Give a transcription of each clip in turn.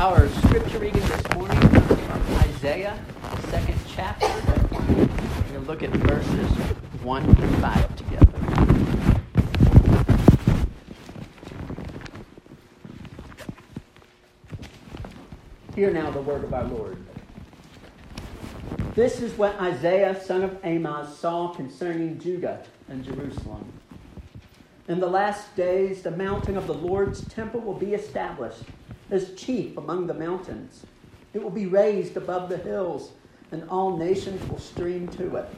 Our scripture reading this morning comes from Isaiah, the second chapter. We're going to look at verses 1 to 5 together. Hear now the word of our Lord. This is what Isaiah, son of Amoz, saw concerning Judah and Jerusalem. In the last days, the mountain of the Lord's temple will be established as chief among the mountains. It will be raised above the hills, and all nations will stream to it.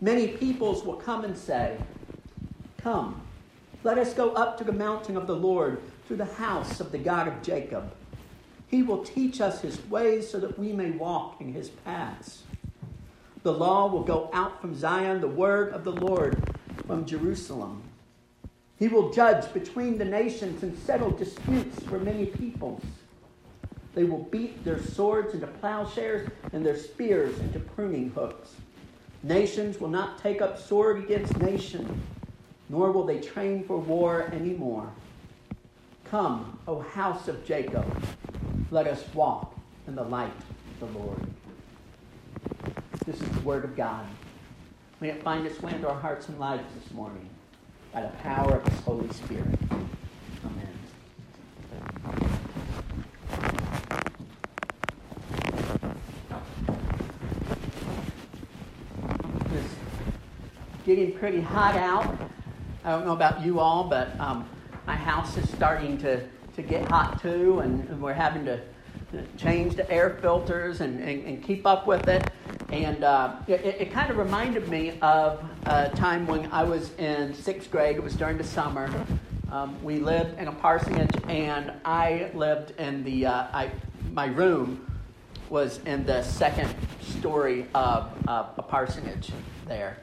Many peoples will come and say, Come, let us go up to the mountain of the Lord, to the house of the God of Jacob. He will teach us his ways so that we may walk in his paths. The law will go out from Zion, the word of the Lord from Jerusalem. He will judge between the nations and settle disputes for many peoples. They will beat their swords into plowshares and their spears into pruning hooks. Nations will not take up sword against nation, nor will they train for war anymore. Come, O house of Jacob, let us walk in the light of the Lord. This is the word of God. May it find its way into our hearts and lives this morning by the power of His Holy Spirit. Amen. It's getting pretty hot out. I don't know about you all, but um, my house is starting to, to get hot too, and, we're having to, change the air filters and, and, and keep up with it. And uh, it, it, kind of reminded me of a time when I was in sixth grade. It was during the summer. Um, we lived in a parsonage, and I lived in the, uh, I, my room was in the second story of uh, a parsonage there.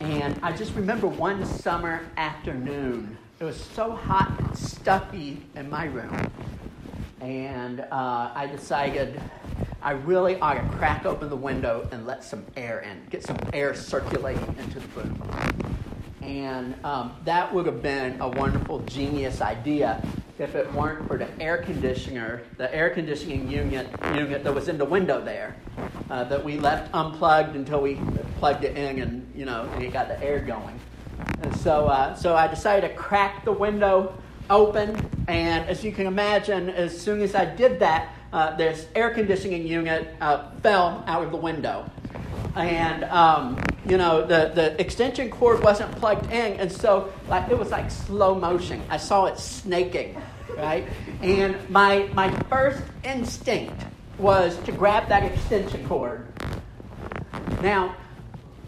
And I just remember one summer afternoon, it was so hot and stuffy in my room. And uh, I decided I really ought to crack open the window and let some air in, get some air circulating into the room. And um, that would have been a wonderful, genius idea if it weren't for the air conditioner, the air conditioning unit, unit that was in the window there, uh, that we left unplugged until we plugged it in and, you know, and it got the air going. And so, uh, so I decided to crack the window open, and as you can imagine, as soon as I did that, uh, this air conditioning unit uh, fell out of the window. And, um, you know, the, the extension cord wasn't plugged in, and so like it was like slow motion. I saw it snaking, right? And my, my first instinct was to grab that extension cord. Now,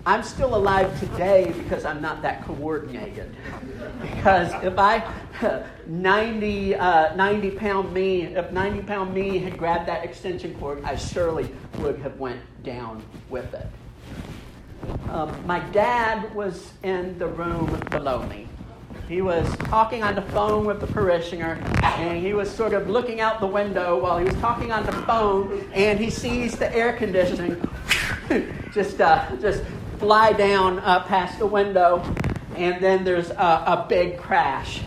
I'm still alive today because I'm not that coordinated. Because if I, 90, uh, 90 pound me, if 90 pound me had grabbed that extension cord, I surely would have went down with it. Um, my dad was in the room below me. He was talking on the phone with the parishioner, and he was sort of looking out the window while he was talking on the phone, and he sees the air conditioning just, uh, just fly down uh, past the window, and then there's a, a big crash.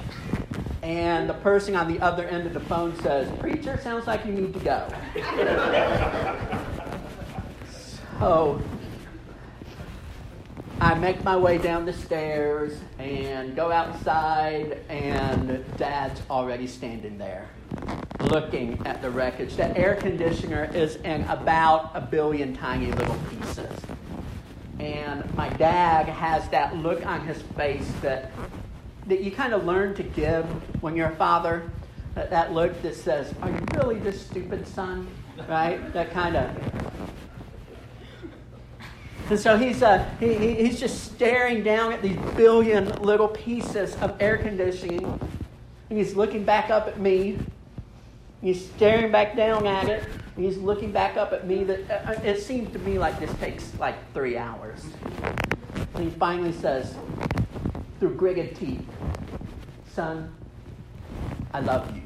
And the person on the other end of the phone says, Preacher, sounds like you need to go. so I make my way down the stairs and go outside, and Dad's already standing there looking at the wreckage. The air conditioner is in about a billion tiny little pieces. And my dad has that look on his face that, that you kind of learn to give when you're a father. That, that look that says, Are you really this stupid, son? Right? That kind of. And so he's, uh, he, he's just staring down at these billion little pieces of air conditioning. And he's looking back up at me. He's staring back down at it. He's looking back up at me. That uh, it seems to me like this takes like three hours. And he finally says, through gritted teeth, "Son, I love you."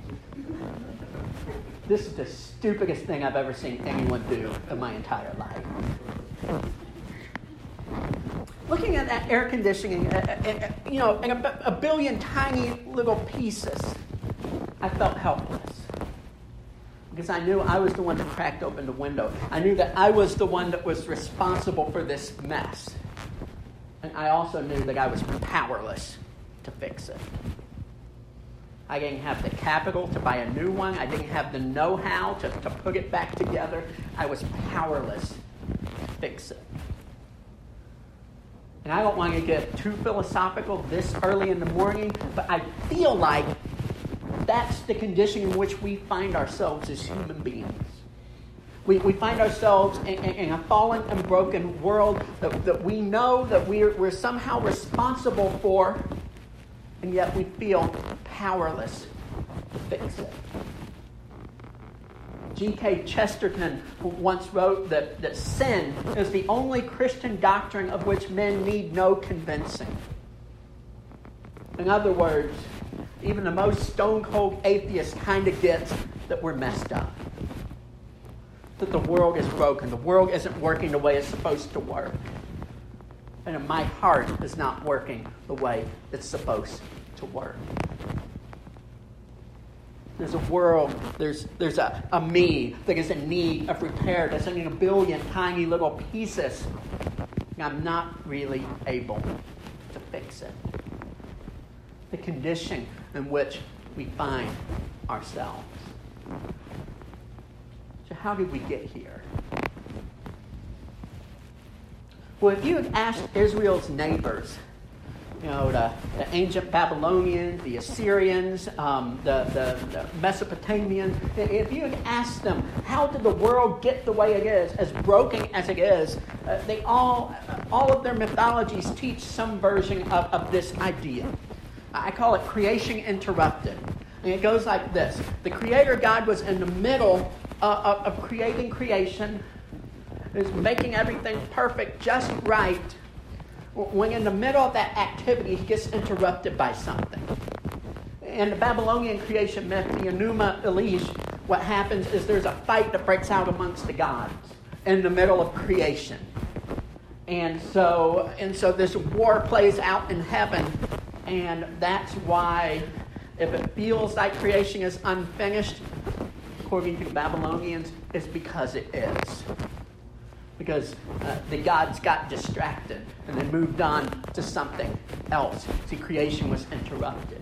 This is the stupidest thing I've ever seen anyone do in my entire life. Looking at that air conditioning, uh, uh, you know, in a billion tiny little pieces, I felt helpless. Because I knew I was the one that cracked open the window. I knew that I was the one that was responsible for this mess. And I also knew that I was powerless to fix it. I didn't have the capital to buy a new one. I didn't have the know how to, to put it back together. I was powerless to fix it. And I don't want to get too philosophical this early in the morning, but I feel like that's the condition in which we find ourselves as human beings. We, we find ourselves in, in, in a fallen and broken world that, that we know that we're, we're somehow responsible for, and yet we feel powerless to fix it. G.K. Chesterton once wrote that, that sin is the only Christian doctrine of which men need no convincing. In other words, even the most stone cold atheist kind of gets that we're messed up. That the world is broken. The world isn't working the way it's supposed to work. And my heart is not working the way it's supposed to work. There's a world, there's, there's a, a me that is in need of repair, that's in a billion tiny little pieces. I'm not really able to fix it. The condition in which we find ourselves. So, how did we get here? Well, if you had asked Israel's neighbors, you know, the, the ancient Babylonians, the Assyrians, um, the, the, the, Mesopotamians, if you had asked them, how did the world get the way it is, as broken as it is, uh, they all, all of their mythologies teach some version of, of this idea. I call it creation interrupted. And it goes like this The Creator God was in the middle uh, of, of creating creation, is making everything perfect, just right. When in the middle of that activity, he gets interrupted by something. In the Babylonian creation myth, the Enuma Elish, what happens is there's a fight that breaks out amongst the gods in the middle of creation. And so, and so this war plays out in heaven and that's why, if it feels like creation is unfinished, according to the Babylonians, it's because it is. Because uh, the gods got distracted and they moved on to something else. See, creation was interrupted.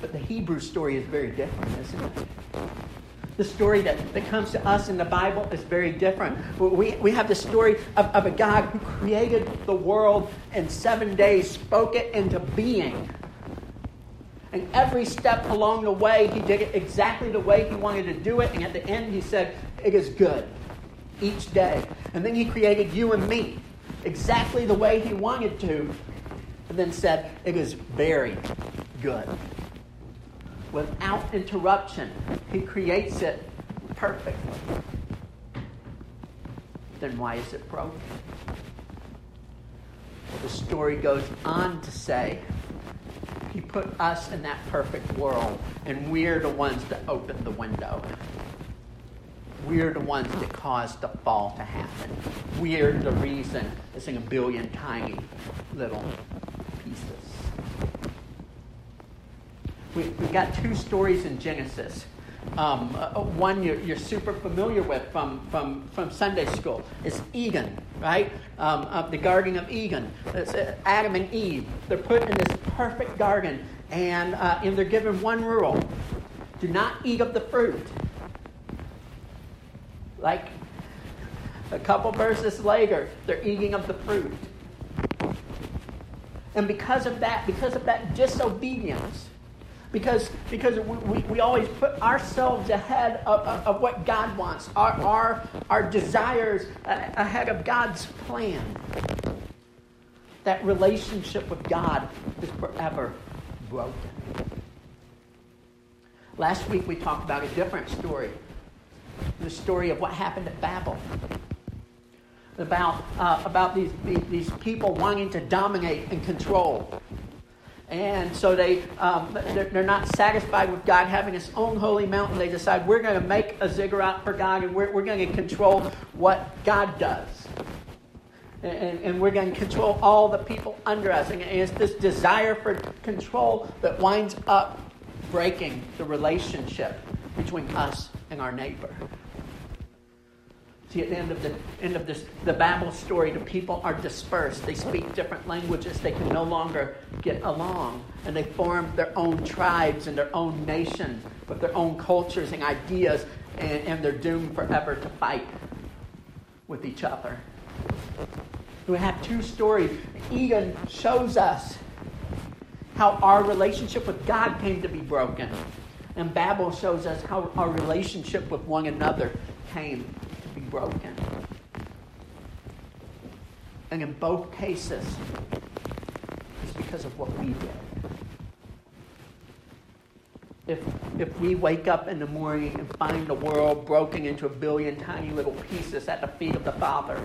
But the Hebrew story is very different, isn't it? The story that, that comes to us in the Bible is very different. We, we have the story of, of a God who created the world in seven days, spoke it into being. And every step along the way, he did it exactly the way he wanted to do it. And at the end, he said, It is good each day. And then he created you and me exactly the way he wanted to. And then said, It is very good without interruption. He creates it perfectly. Then why is it broken? The story goes on to say he put us in that perfect world, and we're the ones that open the window. We're the ones that caused the fall to happen. We're the reason it's in a billion tiny little we, have got two stories in Genesis. Um, uh, one you're, you're, super familiar with from, from, from Sunday school. It's Eden, right? Um, uh, the Garden of Eden. It's uh, Adam and Eve. They're put in this perfect garden, and, uh, and they're given one rule do not eat of the fruit. Like a couple verses later, they're eating of the fruit. And because of that, because of that disobedience, because, because we, we, always put ourselves ahead of, of, of what God wants, our, our, our desires ahead of God's plan. That relationship with God is forever broken. Last week we talked about a different story the story of what happened at Babel. About, uh, about these, these people wanting to dominate and control. And so they, um, they're, they're, not satisfied with God having his own holy mountain. They decide we're going to make a ziggurat for God and we're, we're going to control what God does. And, and, we're going to control all the people under us. And it's this desire for control that winds up breaking the relationship between us and our neighbor. See, at the end of the end of this, the Bible story, the people are dispersed. They speak different languages. They can no longer get along, and they form their own tribes and their own nations with their own cultures and ideas, and, and they're doomed forever to fight with each other. We have two stories. Eden shows us how our relationship with God came to be broken, and Babel shows us how our relationship with one another came broken. And in both cases, it's because of what we did. If, if we wake up in the morning and find the world broken into a billion tiny little pieces at the feet of the Father,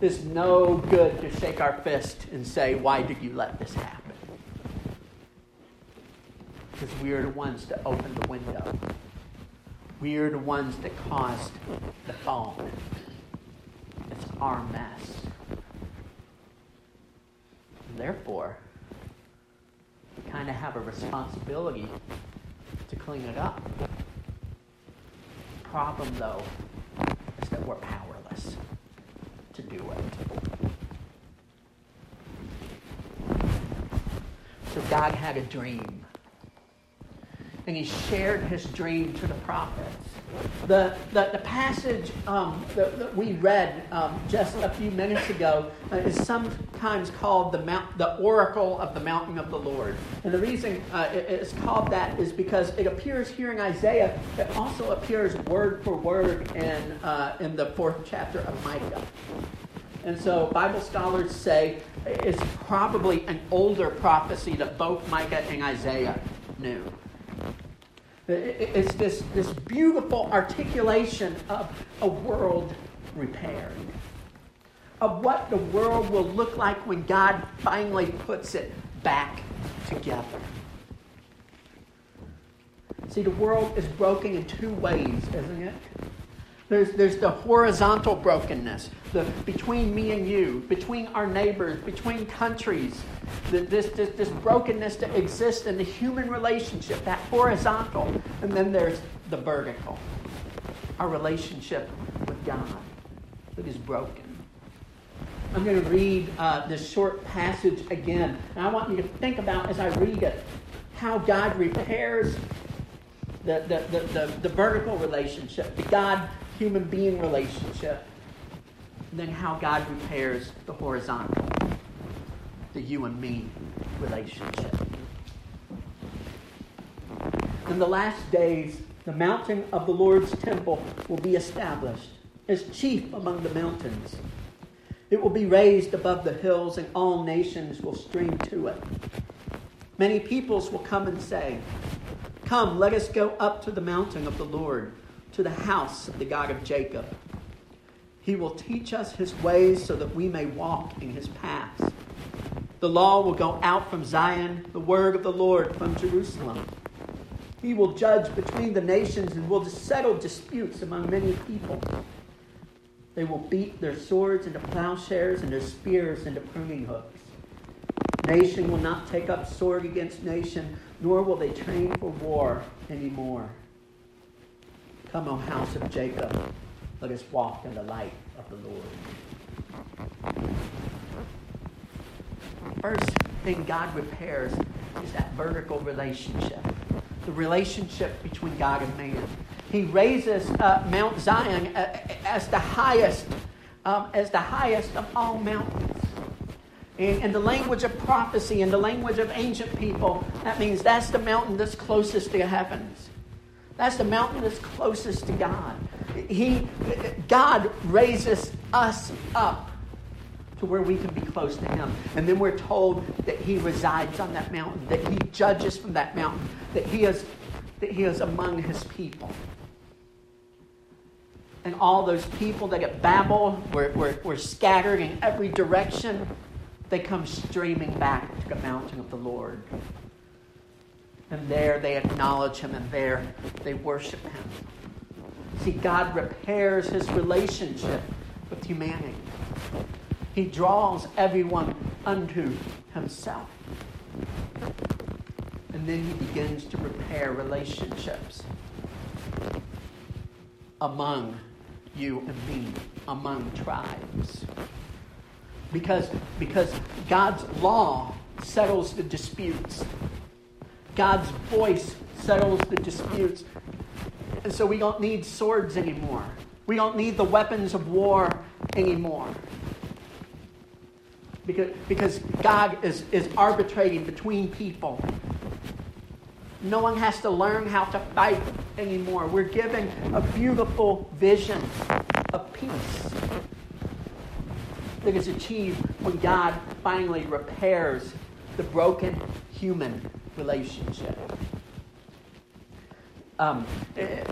it's no good to shake our fist and say, Why did you let this happen? Because we are the ones to open the window we are the ones that caused the fall. It's our mess. Therefore, we kind of have a responsibility to clean it up. Problem, though, is that we're powerless to do it. So God had a dream and he shared his dream to the prophets. The, the, the passage um, that, that, we read um, just a few minutes ago uh, is sometimes called the, mount, the oracle of the mountain of the Lord. And the reason uh, it, it's called that is because it appears here in Isaiah. It also appears word for word in, uh, in the fourth chapter of Micah. And so Bible scholars say it's probably an older prophecy that both Micah and Isaiah knew. It's this, this beautiful articulation of a world repaired, of what the world will look like when God finally puts it back together. See, the world is broken in two ways, isn't it? There's, there's the horizontal brokenness the, between me and you, between our neighbors, between countries. The, this, this, this brokenness that exists in the human relationship, that horizontal. And then there's the vertical, our relationship with God that is broken. I'm going to read uh, this short passage again. And I want you to think about as I read it how God repairs the, the, the, the, the vertical relationship, the God human being relationship, than how God repairs the horizontal, the you and me relationship. In the last days, the mountain of the Lord's temple will be established as chief among the mountains. It will be raised above the hills, and all nations will stream to it. Many peoples will come and say, Come, let us go up to the mountain of the Lord to the house of the God of Jacob. He will teach us his ways so that we may walk in his paths. The law will go out from Zion, the word of the Lord from Jerusalem. He will judge between the nations and will settle disputes among many people. They will beat their swords into plowshares and their spears into pruning hooks. Nation will not take up sword against nation, nor will they train for war anymore. Come, O house of Jacob, let us walk in the light of the Lord. First thing God repairs is that vertical relationship, the relationship between God and man. He raises uh, Mount Zion uh, as the highest, um, as the highest of all mountains. In, in the language of prophecy, in the language of ancient people, that means that's the mountain that's closest to heavens. That's the mountain that's closest to God. He, God raises us up to where we can be close to Him. And then we're told that He resides on that mountain, that He judges from that mountain, that He is, that he is among His people. And all those people that at Babel were, were, were scattered in every direction, they come streaming back to the mountain of the Lord. And there they acknowledge him, and there they worship him. See, God repairs his relationship with humanity. He draws everyone unto himself. And then he begins to repair relationships among you and me, among tribes. Because, because God's law settles the disputes. God's voice settles the disputes. And so we don't need swords anymore. We don't need the weapons of war anymore. Because, because God is, is arbitrating between people. No one has to learn how to fight anymore. We're given a beautiful vision of peace that is achieved when God finally repairs the broken human relationship. Um,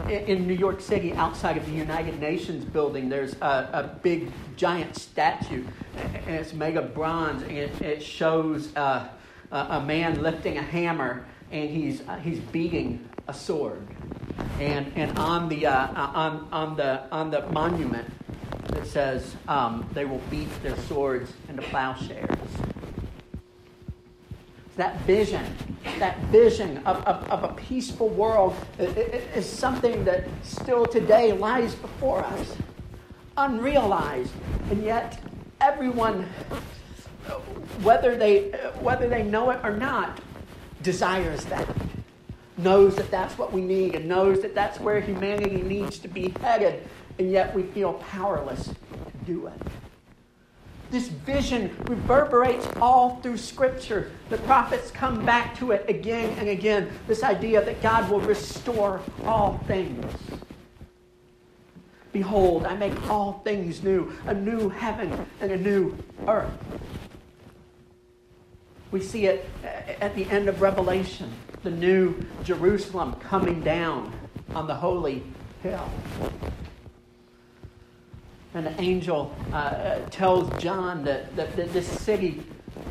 in New York City, outside of the United Nations building, there's a, a big giant statue, and it's made of bronze, and it, it shows uh, a man lifting a hammer, and he's, uh, he's beating a sword. And, and on, the, uh, on, on, the, on the monument, it says, um, they will beat their swords into plowshares that vision, that vision of, of, of a peaceful world is something that still today lies before us, unrealized. And yet, everyone, whether they, whether they know it or not, desires that, knows that that's what we need, and knows that that's where humanity needs to be headed, and yet we feel powerless to do it. This vision reverberates all through Scripture. The prophets come back to it again and again. This idea that God will restore all things. Behold, I make all things new, a new heaven and a new earth. We see it uh, at the end of Revelation, the new Jerusalem coming down on the holy hill. And the angel uh, tells John that, that, that this city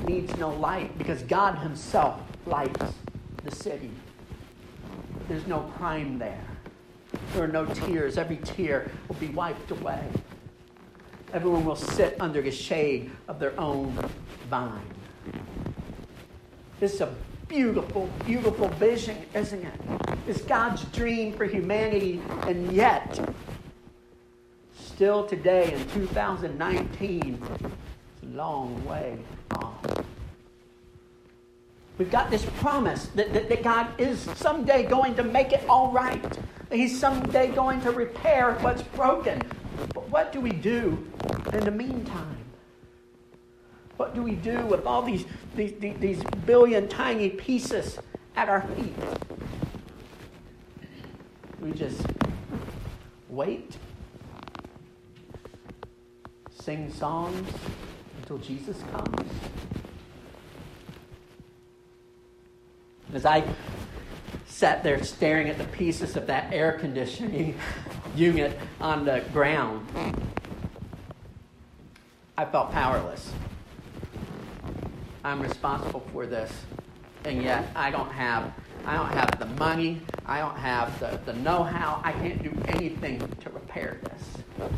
needs no light because God Himself lights the city. There's no crime there. There are no tears. Every tear will be wiped away. Everyone will sit under the shade of their own vine. This is a beautiful, beautiful vision, isn't it? It's God's dream for humanity, and yet still today in 2019, it's a long way off. We've got this promise that, that, that, God is someday going to make it all right. That He's someday going to repair what's broken. But what do we do in the meantime? What do we do with all these, these, these billion tiny pieces at our feet? We just wait sing songs until Jesus comes. As I sat there staring at the pieces of that air conditioning unit on the ground, I felt powerless. I'm responsible for this, and yet I don't have I don't have the money, I don't have the, the know-how, I can't do anything to repair this.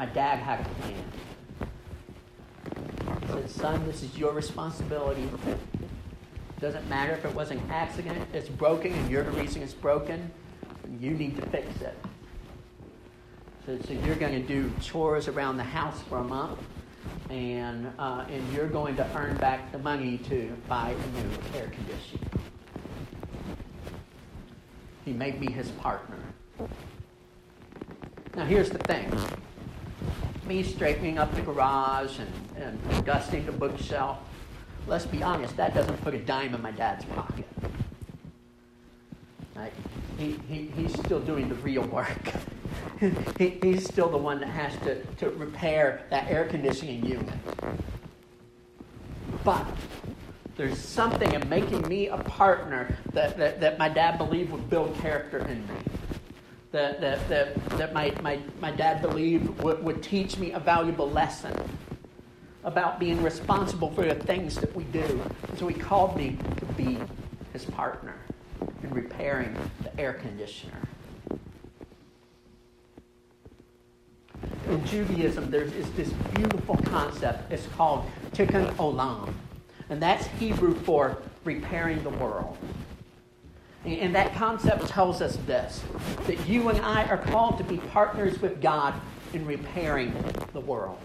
My dad had a plan. He said, Son, this is your responsibility. Doesn't matter if it was an accident, it's broken, and you're the reason it's broken, you need to fix it. So, so you're going to do chores around the house for a month, and, uh, and you're going to earn back the money to buy a new air conditioner. He made me his partner. Now, here's the thing me straightening up the garage and, and dusting the bookshelf. Let's be honest, that doesn't put a dime in my dad's pocket. Right? He, he, he's still doing the real work. he, he's still the one that has to, to repair that air conditioning unit. But there's something in making me a partner that, that, that my dad believed would build character in me that, that, that, that my, my, my dad believed would, would teach me a valuable lesson about being responsible for the things that we do. And so he called me to be his partner in repairing the air conditioner. In Judaism, there is this beautiful concept. It's called tikkun olam. And that's Hebrew for repairing the world. And that concept tells us this that you and I are called to be partners with God in repairing the world.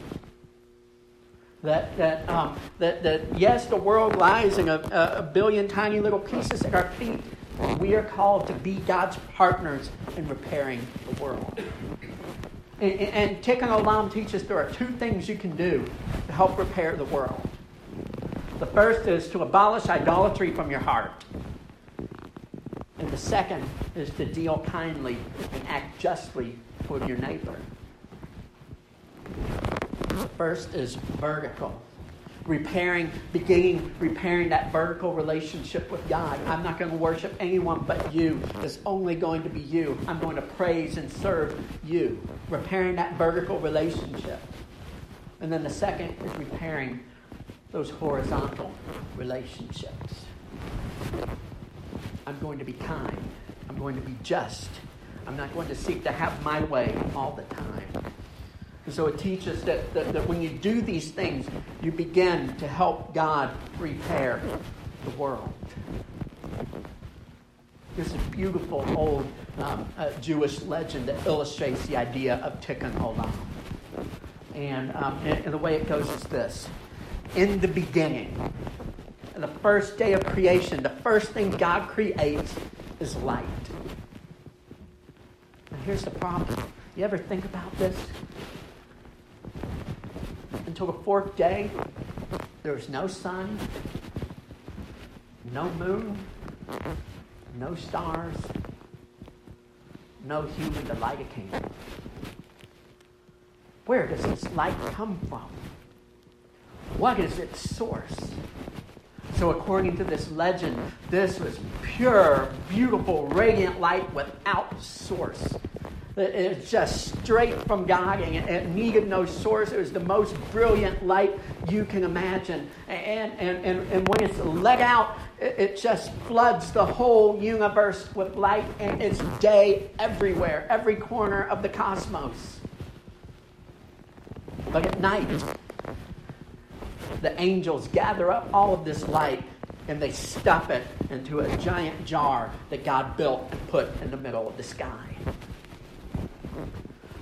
That, that, um, that, that yes, the world lies in a, a billion tiny little pieces at our feet. We are called to be God's partners in repairing the world. And, and Tikkun Olam teaches there are two things you can do to help repair the world. The first is to abolish idolatry from your heart. And the second is to deal kindly and act justly toward your neighbor. The first is vertical. Repairing, beginning repairing that vertical relationship with God. I'm not going to worship anyone but you. It's only going to be you. I'm going to praise and serve you. Repairing that vertical relationship. And then the second is repairing those horizontal relationships. I'm going to be kind. I'm going to be just. I'm not going to seek to have my way all the time. And so it teaches that, that, that when you do these things, you begin to help God repair the world. There's a beautiful old um, uh, Jewish legend that illustrates the idea of Tikkun Olam. And, um, and, and the way it goes is this In the beginning, the first day of creation, the first thing God creates is light. And here's the problem. You ever think about this? Until the fourth day, there was no sun, no moon, no stars, no human to light a candle. Where does this light come from? What is its source? So, according to this legend, this was pure, beautiful, radiant light without source. It's just straight from God, and it needed no source. It was the most brilliant light you can imagine. And, and, and, and when it's let out, it just floods the whole universe with light, and it's day everywhere, every corner of the cosmos. But at night, the angels gather up all of this light and they stuff it into a giant jar that God built and put in the middle of the sky.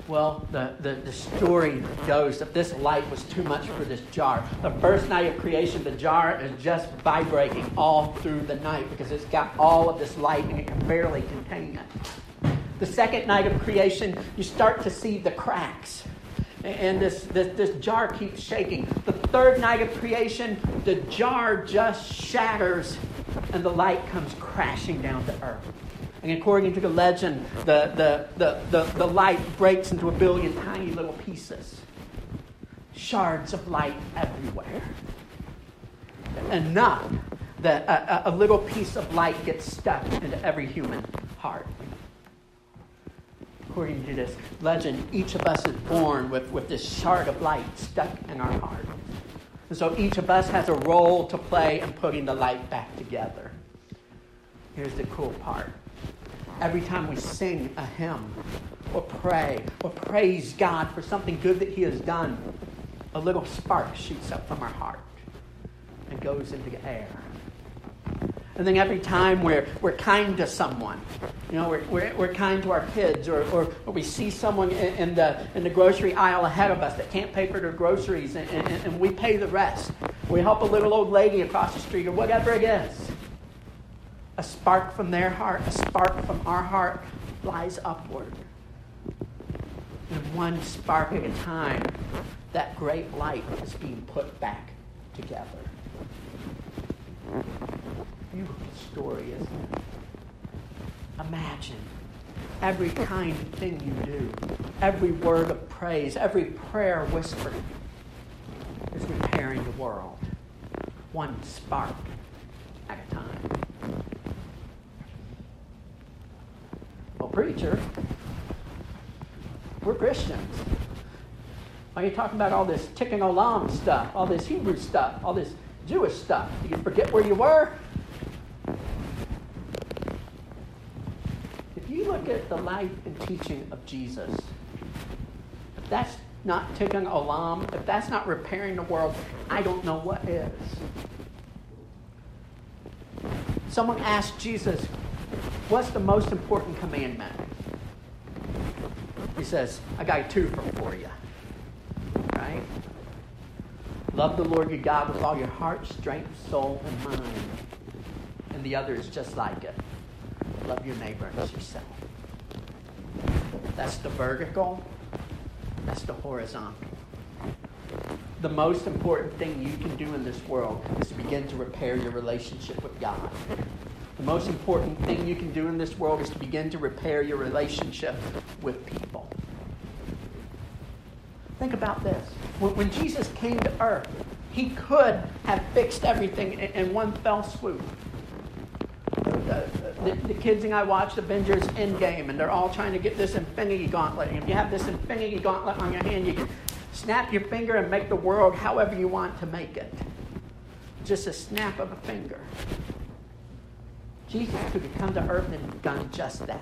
Well, the, the, the, story goes that this light was too much for this jar. The first night of creation, the jar is just vibrating all through the night because it's got all of this light and it can barely contain it. The second night of creation, you start to see the cracks and this, this, this jar keeps shaking. The third night of creation, the jar just shatters and the light comes crashing down to earth. And according to the legend, the, the, the, the, the light breaks into a billion tiny little pieces. Shards of light everywhere. Enough that a, a little piece of light gets stuck into every human heart according to this legend, each of us is born with, with this shard of light stuck in our heart. And so each of us has a role to play in putting the light back together. Here's the cool part. Every time we sing a hymn or pray or praise God for something good that He has done, a little spark shoots up from our heart and goes into the air. And then every time we're, we're kind to someone, you know, we're, we're, we're kind to our kids, or, or, or, we see someone in, in, the, in the grocery aisle ahead of us that can't pay for their groceries, and, and, and we pay the rest. We help a little old lady across the street, or whatever it is. A spark from their heart, a spark from our heart flies upward. And one spark at a time, that great light is being put back together beautiful story, isn't it? Imagine every kind thing you do, every word of praise, every prayer whispered is repairing the world, one spark at a time. Well, preacher, we're Christians. Why are you talking about all this Tikkun Olam stuff, all this Hebrew stuff, all this Jewish stuff? Do you forget where you were? Look at the life and teaching of Jesus, if that's not Tikkun Olam, if that's not repairing the world, I don't know what is. Someone asked Jesus, What's the most important commandment? He says, I got two for you. Right? Love the Lord your God with all your heart, strength, soul, and mind. And the other is just like it. Love your neighbor as yourself. That's the vertical. That's the horizontal. The most important thing you can do in this world is to begin to repair your relationship with God. The most important thing you can do in this world is to begin to repair your relationship with people. Think about this. When, Jesus came to earth, he could have fixed everything in, in one fell swoop. The, the, kids and I watched Avengers Endgame, and they're all trying to get this Infinity Gauntlet. And if you have this Infinity Gauntlet on your hand, you can snap your finger and make the world however you want to make it. Just a snap of a finger. Jesus could have come to earth and done just that.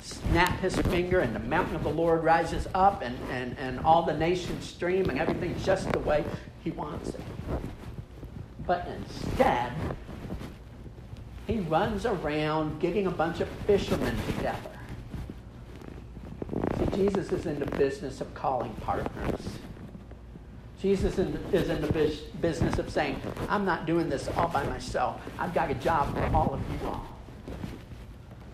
Snap his finger, and the mountain of the Lord rises up, and, and, and all the nations stream, and everything's just the way he wants it. But instead, he runs around getting a bunch of fishermen together. See, Jesus is in the business of calling partners. Jesus is in the business of saying, I'm not doing this all by myself. I've got a job for all of you all.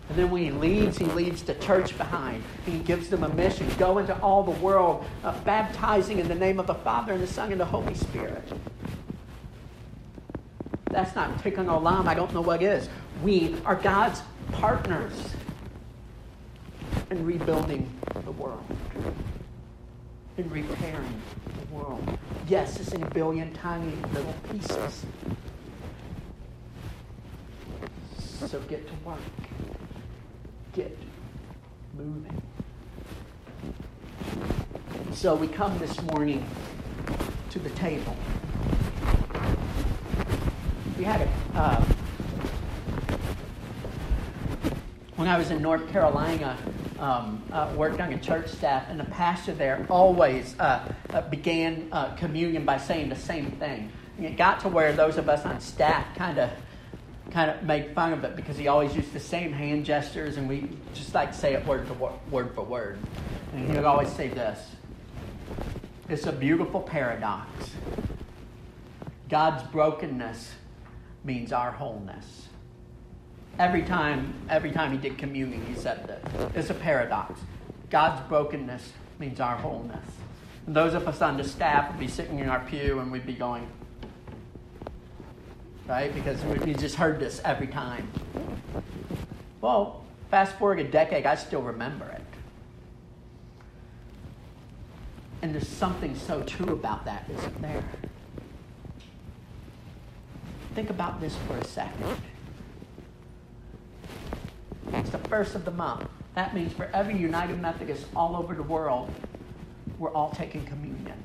And then when he leaves, he leaves the church behind. He gives them a mission go into all the world, uh, baptizing in the name of the Father and the Son and the Holy Spirit. That's not tikkun olam. I don't know what is. We are God's partners in rebuilding the world in repairing the world. Yes, it's in a billion tiny little pieces. So get to work. Get moving. So we come this morning to the table. We had a. Uh, when I was in North Carolina, um, uh, worked on a church staff, and the pastor there always uh, uh, began uh, communion by saying the same thing. And it got to where those of us on staff kind of kind of made fun of it because he always used the same hand gestures, and we just like say it word for word for word. And he would always say this: "It's a beautiful paradox. God's brokenness means our wholeness." Every time, every time he did communion, he said that. It's a paradox. God's brokenness means our wholeness. And those of us on the staff would be sitting in our pew and we'd be going, right? Because we just heard this every time. Well, fast forward a decade, I still remember it. And there's something so true about that, isn't there? Think about this for a second. It's the first of the month. That means for every United Methodist all over the world, we're all taking communion.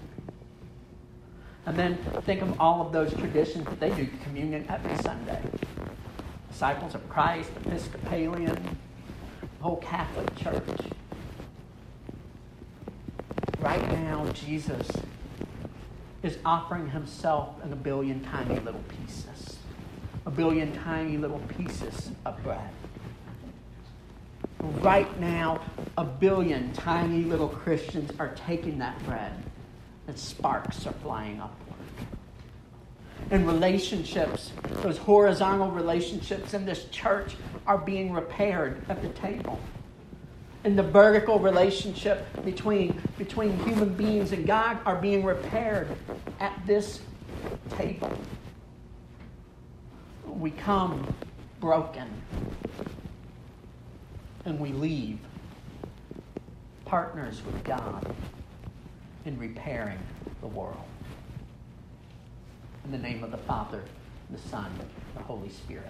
And then think of all of those traditions that they do communion every Sunday. Disciples of Christ, Episcopalian, the whole Catholic Church. Right now, Jesus is offering himself in a billion tiny little pieces. A billion tiny little pieces of bread right now, a billion tiny little Christians are taking that bread, and sparks are flying upward. And relationships, those horizontal relationships in this church, are being repaired at the table. And the vertical relationship between, between human beings and God are being repaired at this table. We come broken and we leave partners with God in repairing the world. In the name of the Father, the Son, the Holy Spirit.